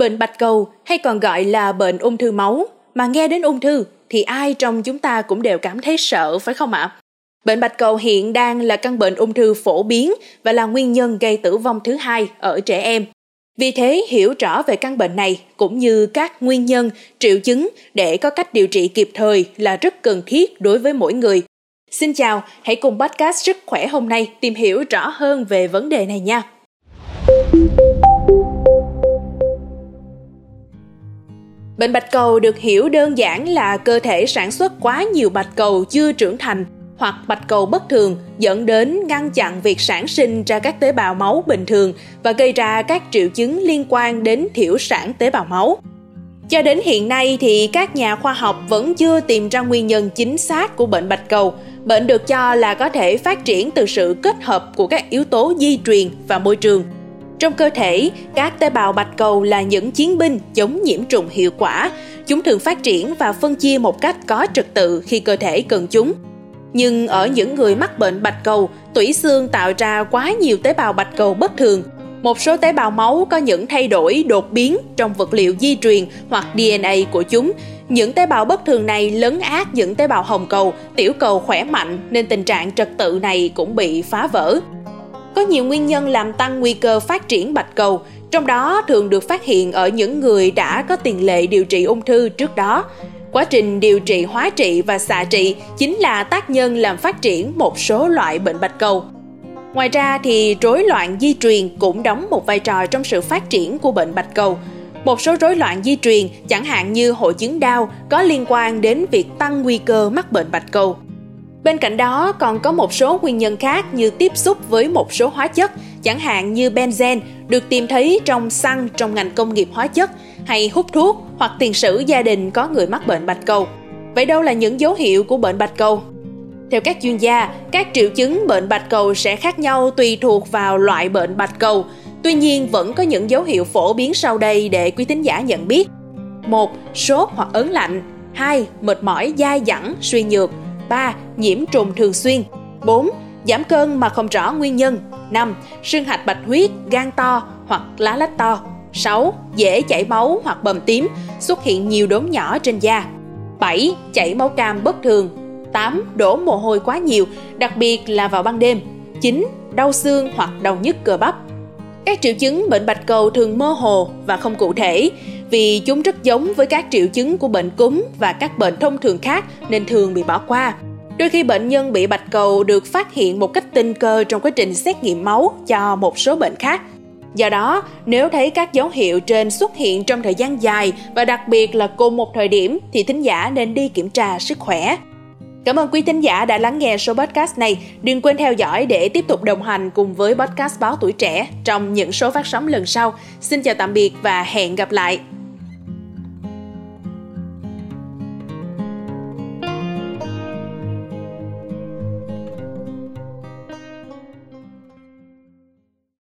Bệnh bạch cầu hay còn gọi là bệnh ung thư máu, mà nghe đến ung thư thì ai trong chúng ta cũng đều cảm thấy sợ phải không ạ? Bệnh bạch cầu hiện đang là căn bệnh ung thư phổ biến và là nguyên nhân gây tử vong thứ hai ở trẻ em. Vì thế, hiểu rõ về căn bệnh này cũng như các nguyên nhân, triệu chứng để có cách điều trị kịp thời là rất cần thiết đối với mỗi người. Xin chào, hãy cùng podcast Sức khỏe hôm nay tìm hiểu rõ hơn về vấn đề này nha. Bệnh bạch cầu được hiểu đơn giản là cơ thể sản xuất quá nhiều bạch cầu chưa trưởng thành hoặc bạch cầu bất thường, dẫn đến ngăn chặn việc sản sinh ra các tế bào máu bình thường và gây ra các triệu chứng liên quan đến thiểu sản tế bào máu. Cho đến hiện nay thì các nhà khoa học vẫn chưa tìm ra nguyên nhân chính xác của bệnh bạch cầu. Bệnh được cho là có thể phát triển từ sự kết hợp của các yếu tố di truyền và môi trường. Trong cơ thể, các tế bào bạch cầu là những chiến binh chống nhiễm trùng hiệu quả. Chúng thường phát triển và phân chia một cách có trật tự khi cơ thể cần chúng. Nhưng ở những người mắc bệnh bạch cầu, tủy xương tạo ra quá nhiều tế bào bạch cầu bất thường. Một số tế bào máu có những thay đổi đột biến trong vật liệu di truyền hoặc DNA của chúng. Những tế bào bất thường này lấn át những tế bào hồng cầu, tiểu cầu khỏe mạnh nên tình trạng trật tự này cũng bị phá vỡ. Có nhiều nguyên nhân làm tăng nguy cơ phát triển bạch cầu, trong đó thường được phát hiện ở những người đã có tiền lệ điều trị ung thư trước đó. Quá trình điều trị hóa trị và xạ trị chính là tác nhân làm phát triển một số loại bệnh bạch cầu. Ngoài ra thì rối loạn di truyền cũng đóng một vai trò trong sự phát triển của bệnh bạch cầu. Một số rối loạn di truyền, chẳng hạn như hội chứng đau, có liên quan đến việc tăng nguy cơ mắc bệnh bạch cầu. Bên cạnh đó còn có một số nguyên nhân khác như tiếp xúc với một số hóa chất, chẳng hạn như benzen được tìm thấy trong xăng trong ngành công nghiệp hóa chất hay hút thuốc hoặc tiền sử gia đình có người mắc bệnh bạch cầu. Vậy đâu là những dấu hiệu của bệnh bạch cầu? Theo các chuyên gia, các triệu chứng bệnh bạch cầu sẽ khác nhau tùy thuộc vào loại bệnh bạch cầu. Tuy nhiên vẫn có những dấu hiệu phổ biến sau đây để quý tín giả nhận biết. 1. Sốt hoặc ớn lạnh 2. Mệt mỏi dai dẳng, suy nhược 3. Nhiễm trùng thường xuyên 4. Giảm cân mà không rõ nguyên nhân 5. Sương hạch bạch huyết, gan to hoặc lá lách to 6. Dễ chảy máu hoặc bầm tím, xuất hiện nhiều đốm nhỏ trên da 7. Chảy máu cam bất thường 8. Đổ mồ hôi quá nhiều, đặc biệt là vào ban đêm 9. Đau xương hoặc đau nhức cơ bắp các triệu chứng bệnh bạch cầu thường mơ hồ và không cụ thể vì chúng rất giống với các triệu chứng của bệnh cúm và các bệnh thông thường khác nên thường bị bỏ qua. Đôi khi bệnh nhân bị bạch cầu được phát hiện một cách tình cờ trong quá trình xét nghiệm máu cho một số bệnh khác. Do đó, nếu thấy các dấu hiệu trên xuất hiện trong thời gian dài và đặc biệt là cùng một thời điểm thì thính giả nên đi kiểm tra sức khỏe. Cảm ơn quý thính giả đã lắng nghe số podcast này. Đừng quên theo dõi để tiếp tục đồng hành cùng với podcast Báo Tuổi Trẻ trong những số phát sóng lần sau. Xin chào tạm biệt và hẹn gặp lại.